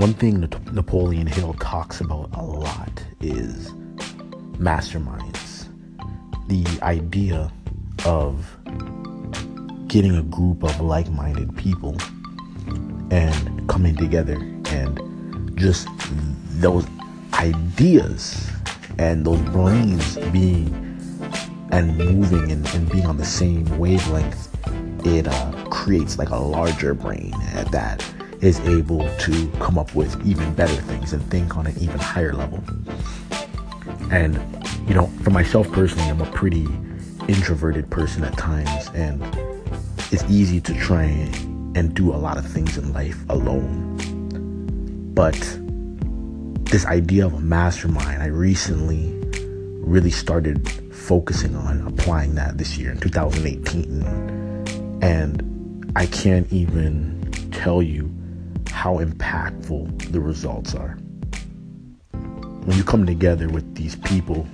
one thing Napoleon Hill talks about a lot is masterminds. The idea of getting a group of like minded people and coming together and just those ideas and those brains being and moving and, and being on the same wavelength, it uh, creates like a larger brain at that is able to come up with even better things and think on an even higher level. And, you know, for myself personally, I'm a pretty introverted person at times, and it's easy to try and do a lot of things in life alone. But this idea of a mastermind, I recently really started focusing on applying that this year in 2018. And I can't even tell you how impactful the results are. When you come together with these people,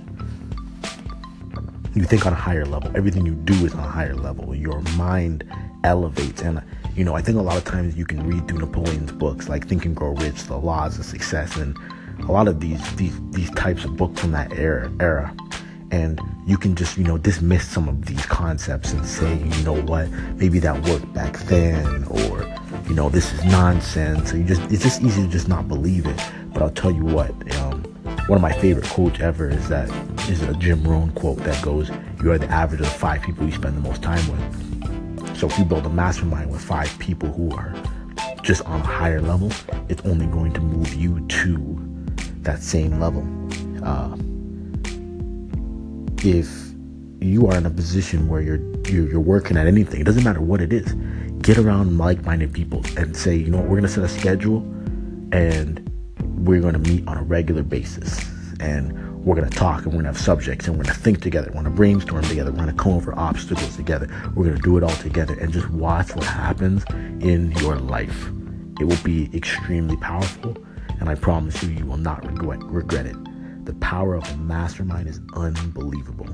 you think on a higher level. Everything you do is on a higher level. Your mind elevates. And, you know, I think a lot of times you can read through Napoleon's books, like Think and Grow Rich, The Laws of Success, and a lot of these these these types of books from that era era and you can just you know dismiss some of these concepts and say you know what maybe that worked back then or you know this is nonsense. You just it's just easy to just not believe it. But i'll tell you what um, one of my favorite quotes ever is that is a jim rohn quote that goes you are the average of the five people you spend the most time with. So if you build a mastermind with five people who are just on a higher level it's only going to move you to that same level. Uh, if you are in a position where you're you're working at anything, it doesn't matter what it is. Get around like-minded people and say, you know what, we're gonna set a schedule, and we're gonna meet on a regular basis, and we're gonna talk, and we're gonna have subjects, and we're gonna think together, we're gonna brainstorm together, we're gonna come over obstacles together, we're gonna do it all together, and just watch what happens in your life. It will be extremely powerful, and I promise you, you will not regret regret it. The power of a mastermind is unbelievable.